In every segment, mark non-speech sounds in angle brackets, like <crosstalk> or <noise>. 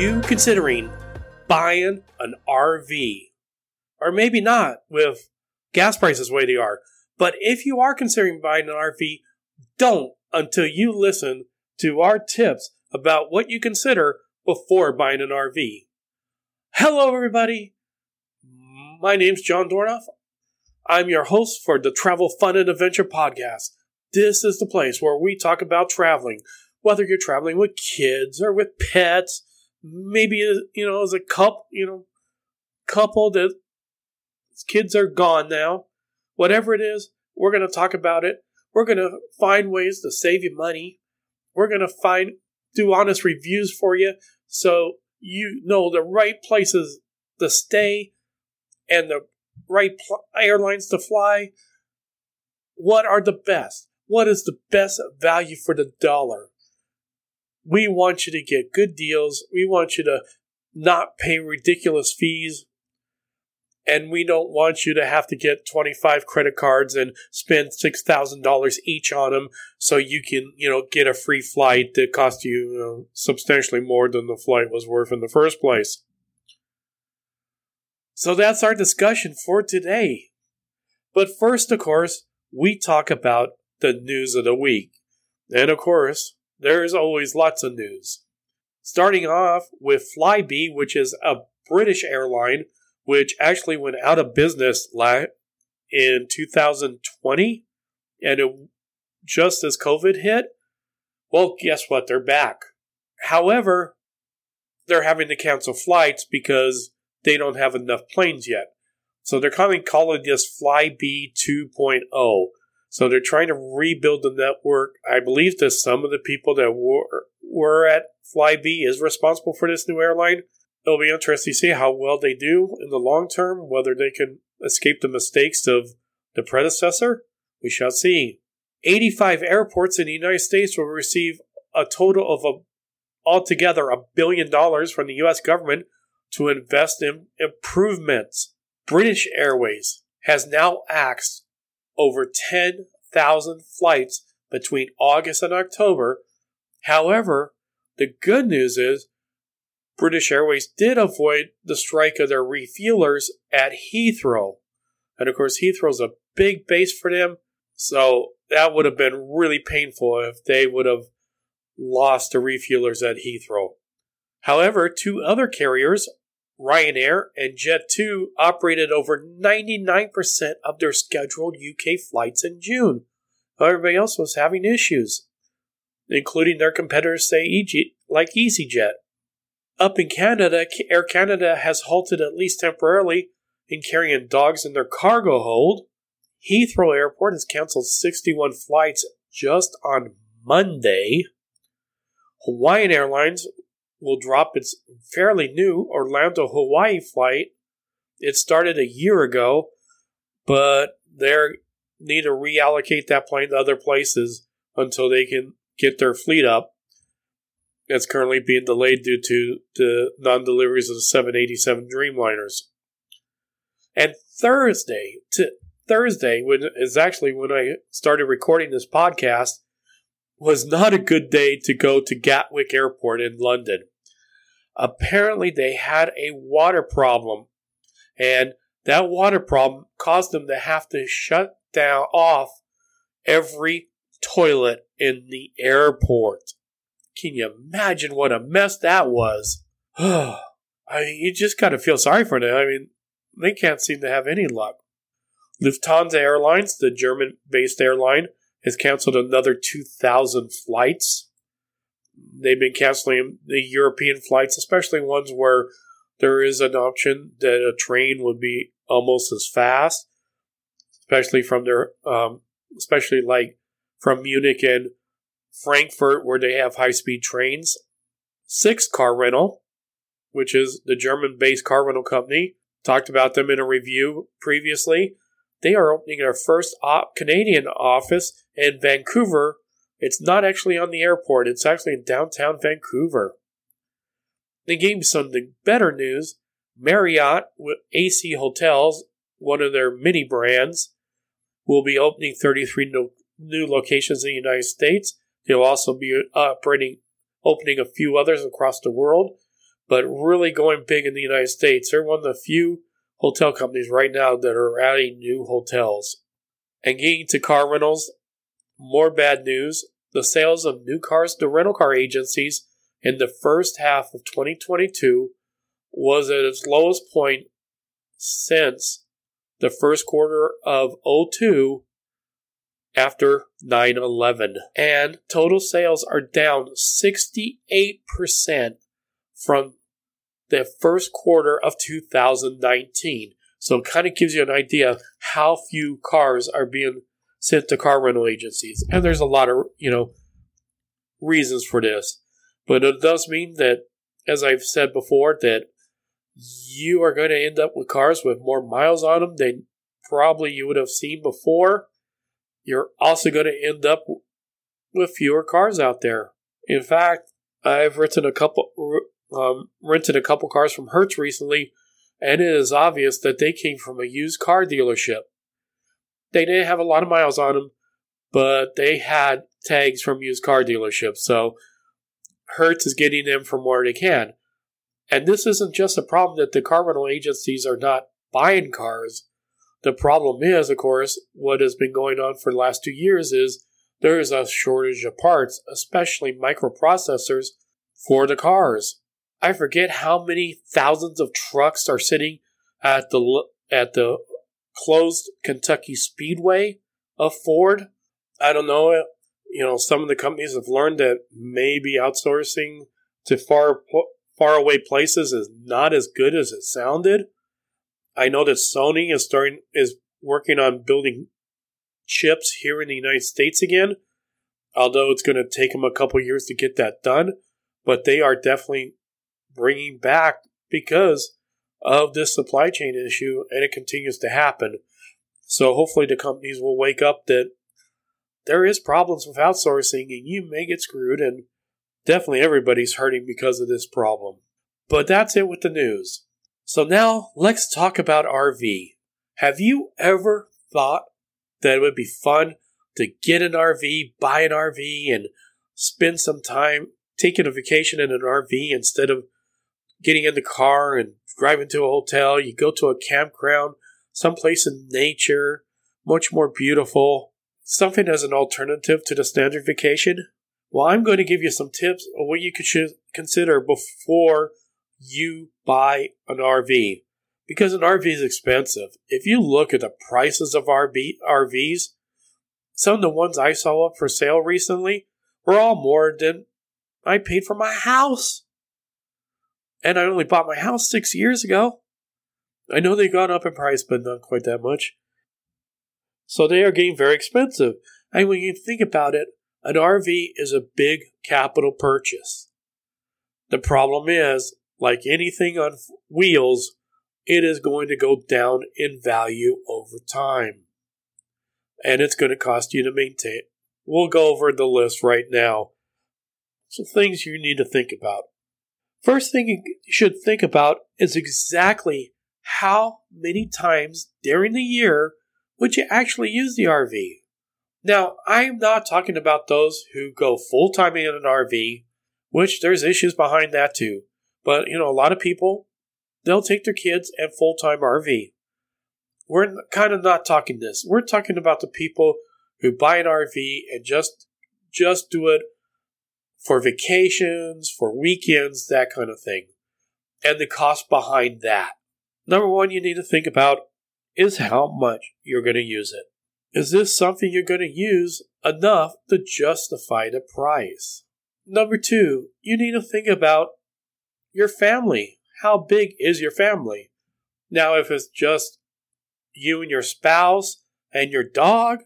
You considering buying an RV? Or maybe not with gas prices the way they are. But if you are considering buying an RV, don't until you listen to our tips about what you consider before buying an RV. Hello, everybody. My name's John Dornoff. I'm your host for the Travel Fun and Adventure podcast. This is the place where we talk about traveling, whether you're traveling with kids or with pets, maybe uh, you know as a couple, you know, couple that kids are gone now. Whatever it is, we're going to talk about it. We're going to find ways to save you money. We're going to find do honest reviews for you so you know the right places to stay and the right pl- airlines to fly. What are the best? What is the best value for the dollar? We want you to get good deals. We want you to not pay ridiculous fees. And we don't want you to have to get 25 credit cards and spend $6,000 each on them so you can, you know, get a free flight that cost you, you know, substantially more than the flight was worth in the first place. So that's our discussion for today. But first, of course, we talk about the news of the week. And of course, there's always lots of news. Starting off with Flybe, which is a British airline which actually went out of business in 2020, and it, just as COVID hit, well, guess what? They're back. However, they're having to cancel flights because they don't have enough planes yet. So they're kind of calling this Flybe 2.0. So they're trying to rebuild the network. I believe that some of the people that were, were at Flybe is responsible for this new airline. It'll be interesting to see how well they do in the long term, whether they can escape the mistakes of the predecessor. We shall see. 85 airports in the United States will receive a total of a, altogether a billion dollars from the U.S. government to invest in improvements. British Airways has now axed over 10,000 flights between August and October. However, the good news is British Airways did avoid the strike of their refuelers at Heathrow. And of course, Heathrow's a big base for them, so that would have been really painful if they would have lost the refuelers at Heathrow. However, two other carriers, Ryanair and Jet2, operated over 99% of their scheduled UK flights in June. Everybody else was having issues, including their competitors, say, like EasyJet. Up in Canada, Air Canada has halted at least temporarily in carrying dogs in their cargo hold. Heathrow Airport has canceled 61 flights just on Monday. Hawaiian Airlines will drop its fairly new Orlando Hawaii flight. It started a year ago, but they need to reallocate that plane to other places until they can get their fleet up. It's currently being delayed due to the non deliveries of the 787 Dreamliners. And Thursday, to Thursday, when is actually when I started recording this podcast, was not a good day to go to Gatwick Airport in London. Apparently, they had a water problem, and that water problem caused them to have to shut down off every toilet in the airport. Can you imagine what a mess that was? <sighs> I mean, you just got to feel sorry for them. I mean, they can't seem to have any luck. Lufthansa Airlines, the German based airline, has canceled another 2,000 flights. They've been canceling the European flights, especially ones where there is an option that a train would be almost as fast, especially from their, um, especially like from Munich and Frankfurt, where they have high speed trains. Sixt Car Rental, which is the German based car rental company, talked about them in a review previously. They are opening their first op- Canadian office in Vancouver. It's not actually on the airport, it's actually in downtown Vancouver. They gave me some better news. Marriott with AC Hotels, one of their mini brands, will be opening 33 new locations in the United States. They'll also be operating opening a few others across the world, but really going big in the United States. They're one of the few hotel companies right now that are adding new hotels. And getting to car rentals, more bad news. The sales of new cars to rental car agencies in the first half of 2022 was at its lowest point since the first quarter of 02 after 9 11. And total sales are down 68% from the first quarter of 2019. So it kind of gives you an idea how few cars are being sent to car rental agencies. And there's a lot of, you know, reasons for this. But it does mean that, as I've said before, that you are going to end up with cars with more miles on them than probably you would have seen before. You're also going to end up with fewer cars out there. In fact, I've rented a couple um, rented a couple cars from Hertz recently, and it is obvious that they came from a used car dealership. They didn't have a lot of miles on them, but they had tags from used car dealerships. So Hertz is getting them from where they can. And this isn't just a problem that the car rental agencies are not buying cars. The problem is, of course, what has been going on for the last two years is there is a shortage of parts, especially microprocessors, for the cars. I forget how many thousands of trucks are sitting at the at the closed Kentucky Speedway of Ford. I don't know. Uh, you know, some of the companies have learned that maybe outsourcing to far far away places is not as good as it sounded. I know that Sony is starting is working on building chips here in the United States again, although it's going to take them a couple years to get that done. But they are definitely bringing back because of this supply chain issue, and it continues to happen. So hopefully the companies will wake up that there is problems with outsourcing, and you may get screwed, and Definitely everybody's hurting because of this problem. But that's it with the news. So now let's talk about RV. Have you ever thought that it would be fun to get an RV, buy an RV, and spend some time taking a vacation in an RV instead of getting in the car and driving to a hotel? You go to a campground, someplace in nature, much more beautiful, something as an alternative to the standard vacation. Well, I'm going to give you some tips on what you could consider before you buy an RV. Because an RV is expensive. If you look at the prices of RV, RVs, some of the ones I saw up for sale recently were all more than I paid for my house. And I only bought my house six years ago. I know they got up in price, but not quite that much. So they are getting very expensive. And when you think about it, an RV is a big capital purchase. The problem is, like anything on wheels, it is going to go down in value over time. And it's going to cost you to maintain. We'll go over the list right now. Some things you need to think about. First thing you should think about is exactly how many times during the year would you actually use the RV? Now, I'm not talking about those who go full time in an RV, which there's issues behind that too. But, you know, a lot of people, they'll take their kids and full time RV. We're kind of not talking this. We're talking about the people who buy an RV and just just do it for vacations, for weekends, that kind of thing. And the cost behind that. Number one, you need to think about is how much you're going to use it. Is this something you're going to use enough to justify the price? Number two, you need to think about your family. How big is your family? Now, if it's just you and your spouse and your dog,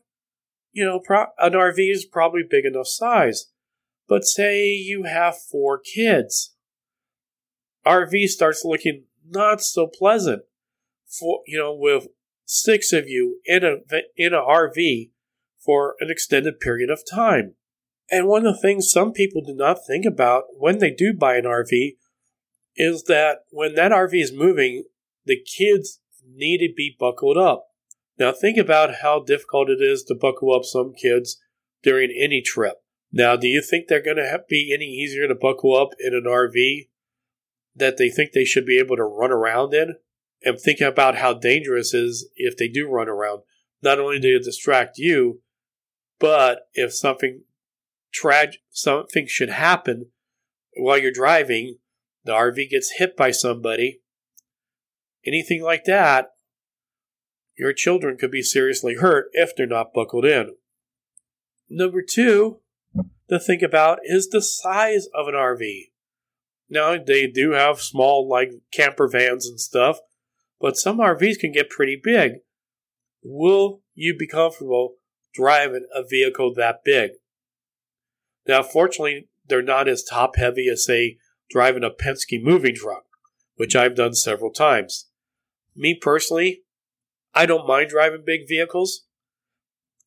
you know, an RV is probably big enough size. But say you have four kids. RV starts looking not so pleasant. For, you know, with six of you in a in a RV for an extended period of time. And one of the things some people do not think about when they do buy an RV is that when that RV is moving, the kids need to be buckled up. Now think about how difficult it is to buckle up some kids during any trip. Now, do you think they're going to be any easier to buckle up in an RV that they think they should be able to run around in? And thinking about how dangerous it is if they do run around. Not only do it distract you, but if something tragic, something should happen while you're driving, the RV gets hit by somebody, anything like that, your children could be seriously hurt if they're not buckled in. Number two to think about is the size of an RV. Now, they do have small, like camper vans and stuff, but some RVs can get pretty big. Will you be comfortable driving a vehicle that big? Now, fortunately, they're not as top heavy as, say, driving a Penske moving truck, which I've done several times. Me personally, I don't mind driving big vehicles.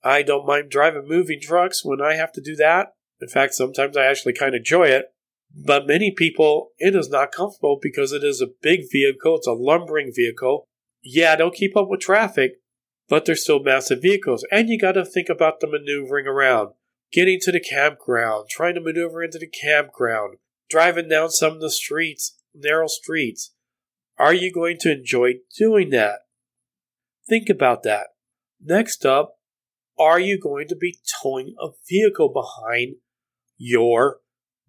I don't mind driving moving trucks when I have to do that. In fact, sometimes I actually kind of enjoy it. But many people, it is not comfortable because it is a big vehicle. It's a lumbering vehicle. Yeah, don't keep up with traffic, but they're still massive vehicles. And you got to think about the maneuvering around, getting to the campground, trying to maneuver into the campground, driving down some of the streets, narrow streets. Are you going to enjoy doing that? Think about that. Next up, are you going to be towing a vehicle behind your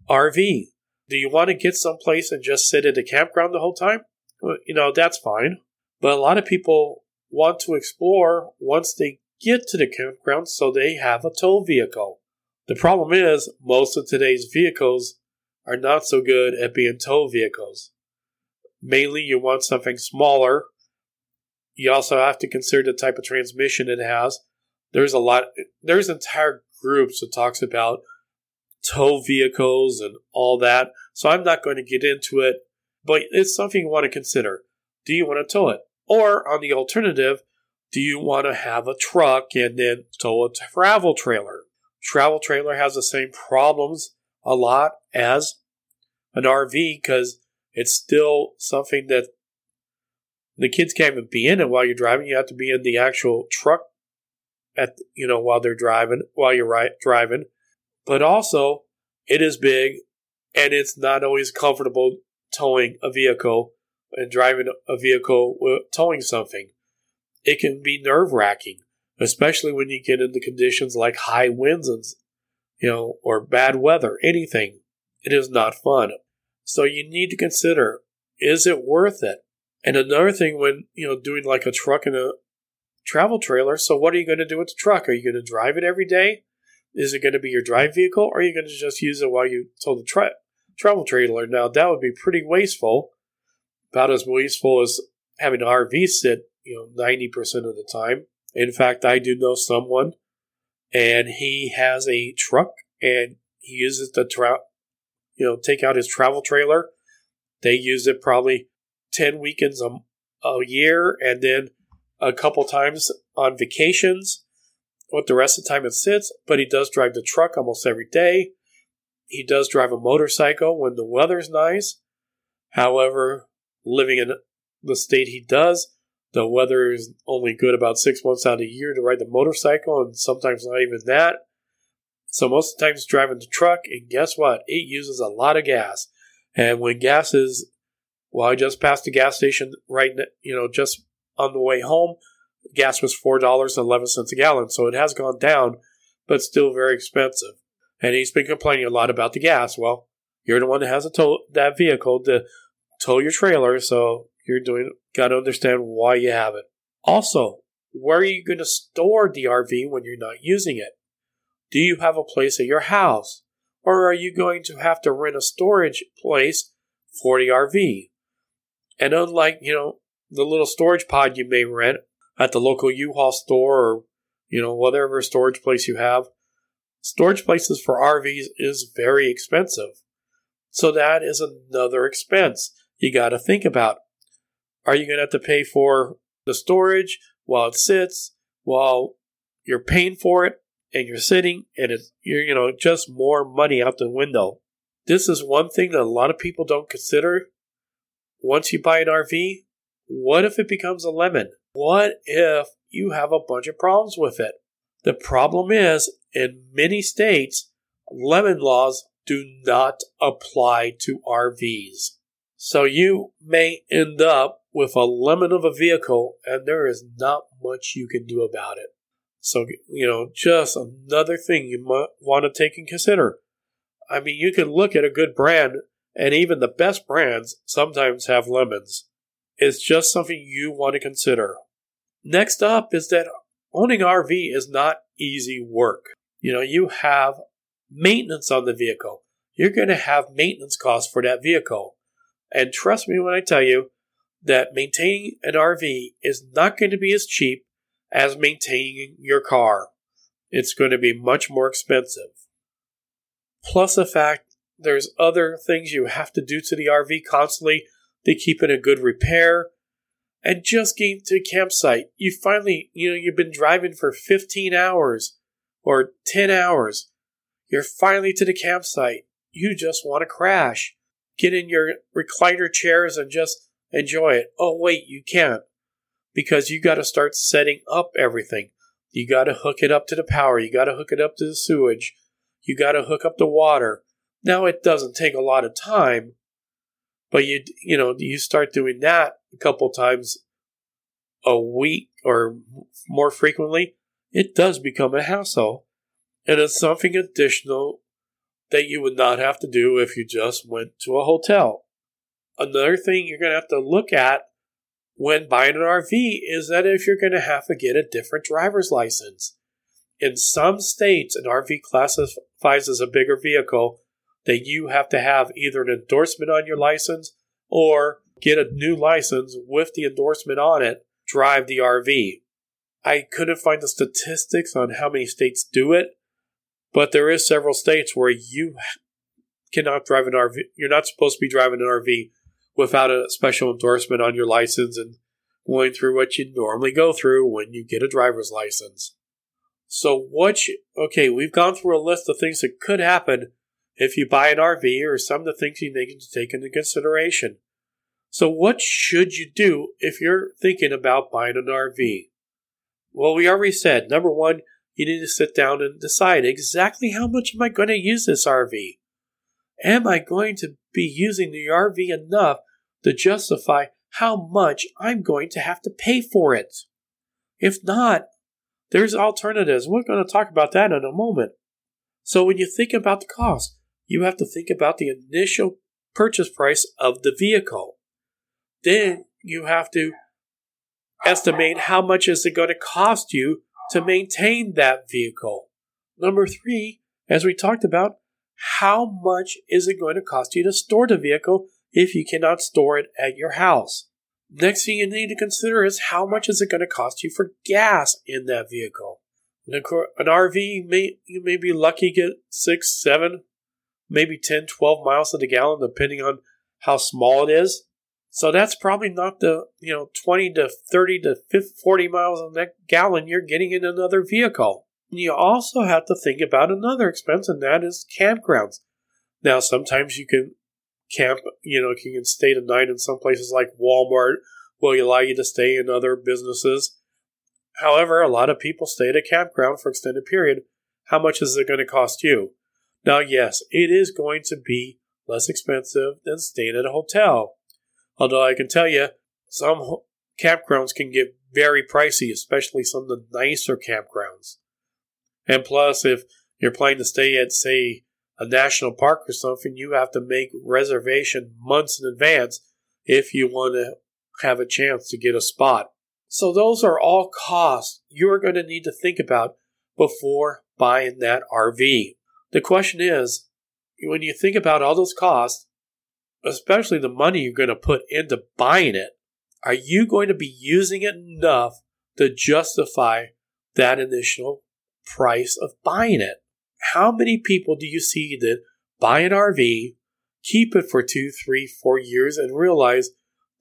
RV? Do you want to get someplace and just sit at a campground the whole time? Well, you know, that's fine. But a lot of people want to explore once they get to the campground so they have a tow vehicle. The problem is, most of today's vehicles are not so good at being tow vehicles. Mainly, you want something smaller. You also have to consider the type of transmission it has. There's a lot, there's entire groups that talks about tow vehicles and all that. So I'm not going to get into it, but it's something you want to consider. Do you want to tow it? Or on the alternative, do you want to have a truck and then tow a travel trailer? Travel trailer has the same problems a lot as an RV because it's still something that the kids can't even be in it while you're driving. You have to be in the actual truck at you know while they're driving while you're driving. But also, it is big, and it's not always comfortable towing a vehicle and driving a vehicle towing something. It can be nerve wracking, especially when you get into conditions like high winds and you know or bad weather. Anything, it is not fun. So you need to consider: is it worth it? And another thing, when you know doing like a truck and a travel trailer. So what are you going to do with the truck? Are you going to drive it every day? Is it going to be your drive vehicle, or are you going to just use it while you tow the tra- travel trailer? Now that would be pretty wasteful, about as wasteful as having an RV sit, you know, ninety percent of the time. In fact, I do know someone, and he has a truck, and he uses the tra- you know, take out his travel trailer. They use it probably ten weekends a, a year, and then a couple times on vacations with the rest of the time it sits, but he does drive the truck almost every day. He does drive a motorcycle when the weather's nice. However, living in the state he does, the weather is only good about six months out of the year to ride the motorcycle, and sometimes not even that. So most of the time he's driving the truck, and guess what? It uses a lot of gas. And when gas is, well, I just passed the gas station right, you know, just on the way home gas was $4.11 a gallon, so it has gone down, but still very expensive. And he's been complaining a lot about the gas. Well, you're the one that has a tow, that vehicle to tow your trailer, so you're doing got to understand why you have it. Also, where are you going to store the RV when you're not using it? Do you have a place at your house? Or are you going to have to rent a storage place for the RV? And unlike, you know, the little storage pod you may rent at the local U-Haul store or, you know, whatever storage place you have. Storage places for RVs is very expensive. So that is another expense you got to think about. Are you going to have to pay for the storage while it sits, while you're paying for it and you're sitting and it's, you're, you know, just more money out the window. This is one thing that a lot of people don't consider. Once you buy an RV, what if it becomes a lemon? What if you have a bunch of problems with it? The problem is, in many states, lemon laws do not apply to RVs. So you may end up with a lemon of a vehicle and there is not much you can do about it. So, you know, just another thing you might want to take and consider. I mean, you can look at a good brand and even the best brands sometimes have lemons. It's just something you want to consider. Next up is that owning RV is not easy work. You know, you have maintenance on the vehicle. You're going to have maintenance costs for that vehicle. And trust me when I tell you that maintaining an RV is not going to be as cheap as maintaining your car. It's going to be much more expensive. Plus the fact there's other things you have to do to the RV constantly to keep it in good repair. And just getting to the campsite, you finally, you know, you've been driving for 15 hours or 10 hours. You're finally to the campsite. You just want to crash. Get in your recliner chairs and just enjoy it. Oh, wait, you can't. Because you got to start setting up everything. You got to hook it up to the power. You got to hook it up to the sewage. You got to hook up the water. Now, it doesn't take a lot of time, but you, you know, you start doing that a couple times a week or more frequently, it does become a hassle. And it's something additional that you would not have to do if you just went to a hotel. Another thing you're going to have to look at when buying an RV is that if you're going to have to get a different driver's license. In some states, an RV classifies as a bigger vehicle that you have to have either an endorsement on your license or get a new license with the endorsement on it, drive the RV. I couldn't find the statistics on how many states do it, but there is several states where you cannot drive an RV. You're not supposed to be driving an RV without a special endorsement on your license and going through what you normally go through when you get a driver's license. So what you, okay, we've gone through a list of things that could happen if you buy an RV or some of the things you need to take into consideration. So what should you do if you're thinking about buying an RV? Well, we already said number one, you need to sit down and decide exactly how much am I going to use this RV? Am I going to be using the RV enough to justify how much I'm going to have to pay for it? If not, there's alternatives. We're going to talk about that in a moment. So when you think about the cost, you have to think about the initial purchase price of the vehicle. Then you have to estimate how much is it going to cost you to maintain that vehicle. Number three, as we talked about, how much is it going to cost you to store the vehicle if you cannot store it at your house? Next thing you need to consider is how much is it going to cost you for gas in that vehicle? An RV, may, you may be lucky to get six, seven, maybe 10, 12 miles to the gallon, depending on how small it is. So that's probably not the, you know, 20 to 30 to 50, 40 miles on that gallon you're getting in another vehicle. You also have to think about another expense, and that is campgrounds. Now, sometimes you can camp, you know, you can stay the night in some places like Walmart will allow you to stay in other businesses. However, a lot of people stay at a campground for extended period. How much is it going to cost you? Now, yes, it is going to be less expensive than staying at a hotel. Although I can tell you, some campgrounds can get very pricey, especially some of the nicer campgrounds. And plus, if you're planning to stay at, say, a national park or something, you have to make reservation months in advance if you want to have a chance to get a spot. So those are all costs you're going to need to think about before buying that RV. The question is, when you think about all those costs, especially the money you're going to put into buying it, are you going to be using it enough to justify that initial price of buying it? How many people do you see that buy an RV, keep it for two, three, four years, and realize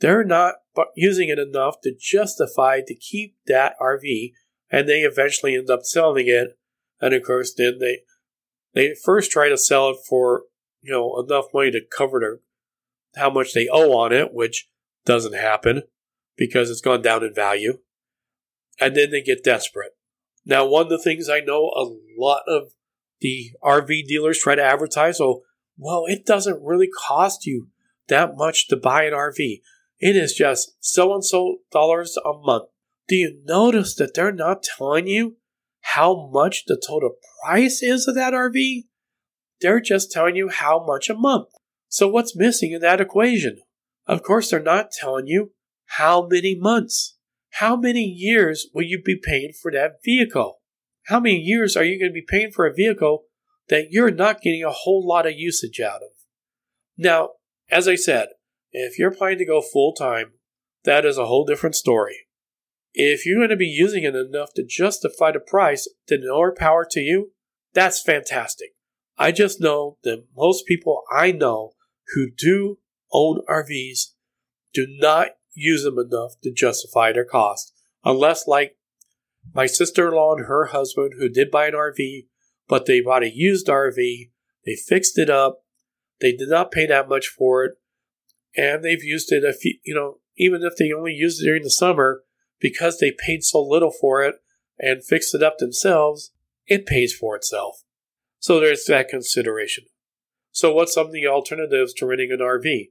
they're not using it enough to justify to keep that RV, and they eventually end up selling it, and of course, then they they first try to sell it for you know enough money to cover their how much they owe on it, which doesn't happen because it's gone down in value. And then they get desperate. Now, one of the things I know a lot of the RV dealers try to advertise, oh, well, it doesn't really cost you that much to buy an RV. It is just so and so dollars a month. Do you notice that they're not telling you how much the total price is of that RV? They're just telling you how much a month. So what's missing in that equation? Of course, they're not telling you how many months. How many years will you be paying for that vehicle? How many years are you going to be paying for a vehicle that you're not getting a whole lot of usage out of? Now, as I said, if you're planning to go full time, that is a whole different story. If you're going to be using it enough to justify the price, then more power to you. That's fantastic. I just know that most people I know who do own RVs do not use them enough to justify their cost. Unless, like my sister in law and her husband, who did buy an RV, but they bought a used RV, they fixed it up, they did not pay that much for it, and they've used it a few, you know, even if they only used it during the summer, because they paid so little for it and fixed it up themselves, it pays for itself. So there's that consideration. So what's some of the alternatives to renting an RV?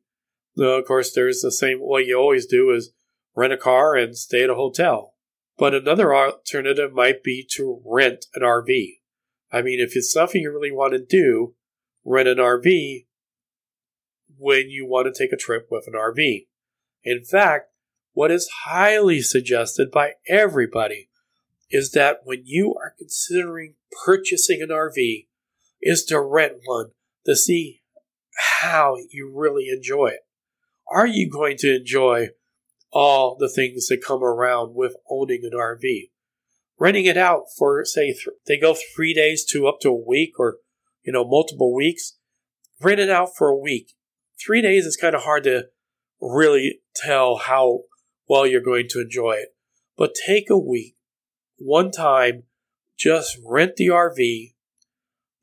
Well, of course, there's the same, what you always do is rent a car and stay at a hotel. But another alternative might be to rent an RV. I mean, if it's something you really want to do, rent an RV when you want to take a trip with an RV. In fact, what is highly suggested by everybody is that when you are considering purchasing an RV, is to rent one to see how you really enjoy it. Are you going to enjoy all the things that come around with owning an RV? Renting it out for, say, th- they go three days to up to a week or, you know, multiple weeks. Rent it out for a week. Three days is kind of hard to really tell how well you're going to enjoy it. But take a week, one time, just rent the RV.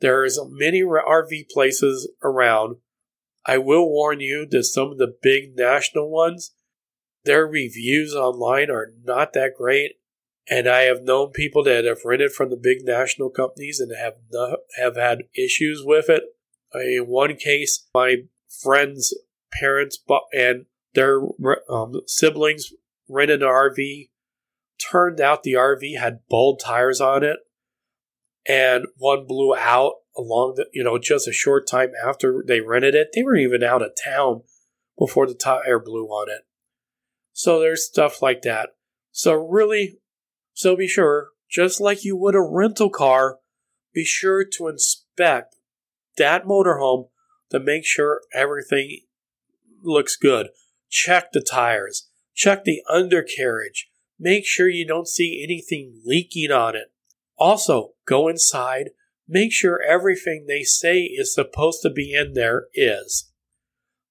There's many RV places around. I will warn you that some of the big national ones, their reviews online are not that great. And I have known people that have rented from the big national companies and have not, have had issues with it. In one case, my friend's parents bought and their um, siblings rented an RV. Turned out the RV had bald tires on it, and one blew out along the, you know, just a short time after they rented it. They were even out of town before the tire blew on it. So there's stuff like that. So really, so be sure, just like you would a rental car, be sure to inspect that motorhome to make sure everything looks good. Check the tires. Check the undercarriage. Make sure you don't see anything leaking on it. Also, go inside. Make sure everything they say is supposed to be in there is.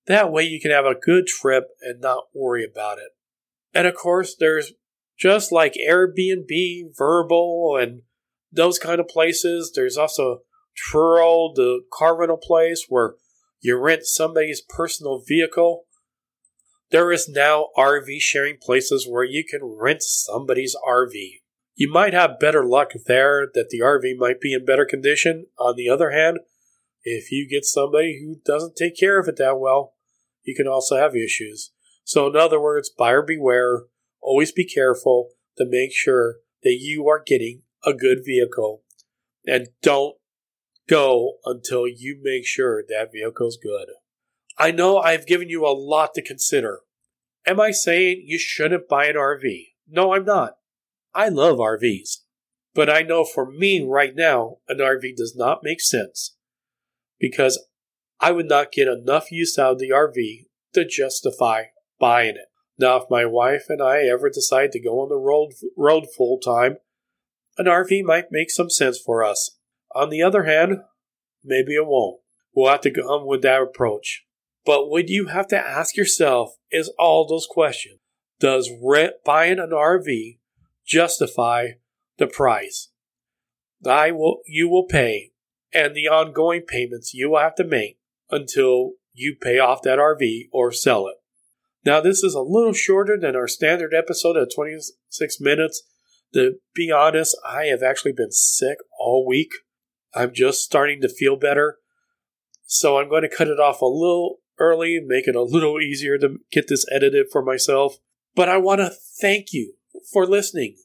That way you can have a good trip and not worry about it. And of course, there's just like Airbnb, Vrbo, and those kind of places. There's also Turo, the car rental place where you rent somebody's personal vehicle there is now RV sharing places where you can rent somebody's RV. You might have better luck there that the RV might be in better condition. On the other hand, if you get somebody who doesn't take care of it that well, you can also have issues. So, in other words, buyer beware. Always be careful to make sure that you are getting a good vehicle and don't go until you make sure that vehicle's good. I know I've given you a lot to consider. Am I saying you shouldn't buy an RV? No, I'm not. I love RVs. But I know for me right now, an RV does not make sense because I would not get enough use out of the RV to justify buying it. Now, if my wife and I ever decide to go on the road, road full time, an RV might make some sense for us. On the other hand, maybe it won't. We'll have to come with that approach. But what you have to ask yourself is all those questions. Does rent, buying an RV justify the price I will, you will pay and the ongoing payments you will have to make until you pay off that RV or sell it? Now, this is a little shorter than our standard episode of 26 minutes. To be honest, I have actually been sick all week. I'm just starting to feel better. So I'm going to cut it off a little early, make it a little easier to get this edited for myself. But I want to thank you for listening.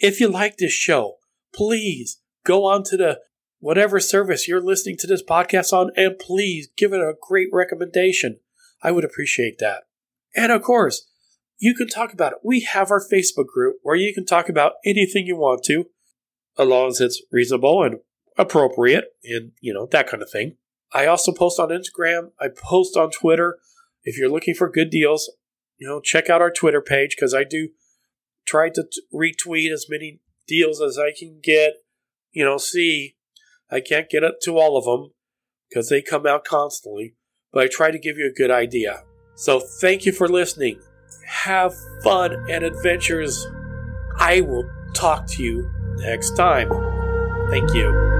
If you like this show, please go on to the whatever service you're listening to this podcast on and please give it a great recommendation. I would appreciate that. And of course, you can talk about it. We have our Facebook group where you can talk about anything you want to, as long as it's reasonable and appropriate and, you know, that kind of thing. I also post on Instagram. I post on Twitter. If you're looking for good deals, you know, check out our Twitter page because I do try to t- retweet as many deals as I can get. You know, see, I can't get up to all of them because they come out constantly, but I try to give you a good idea. So thank you for listening. Have fun and adventures. I will talk to you next time. Thank you.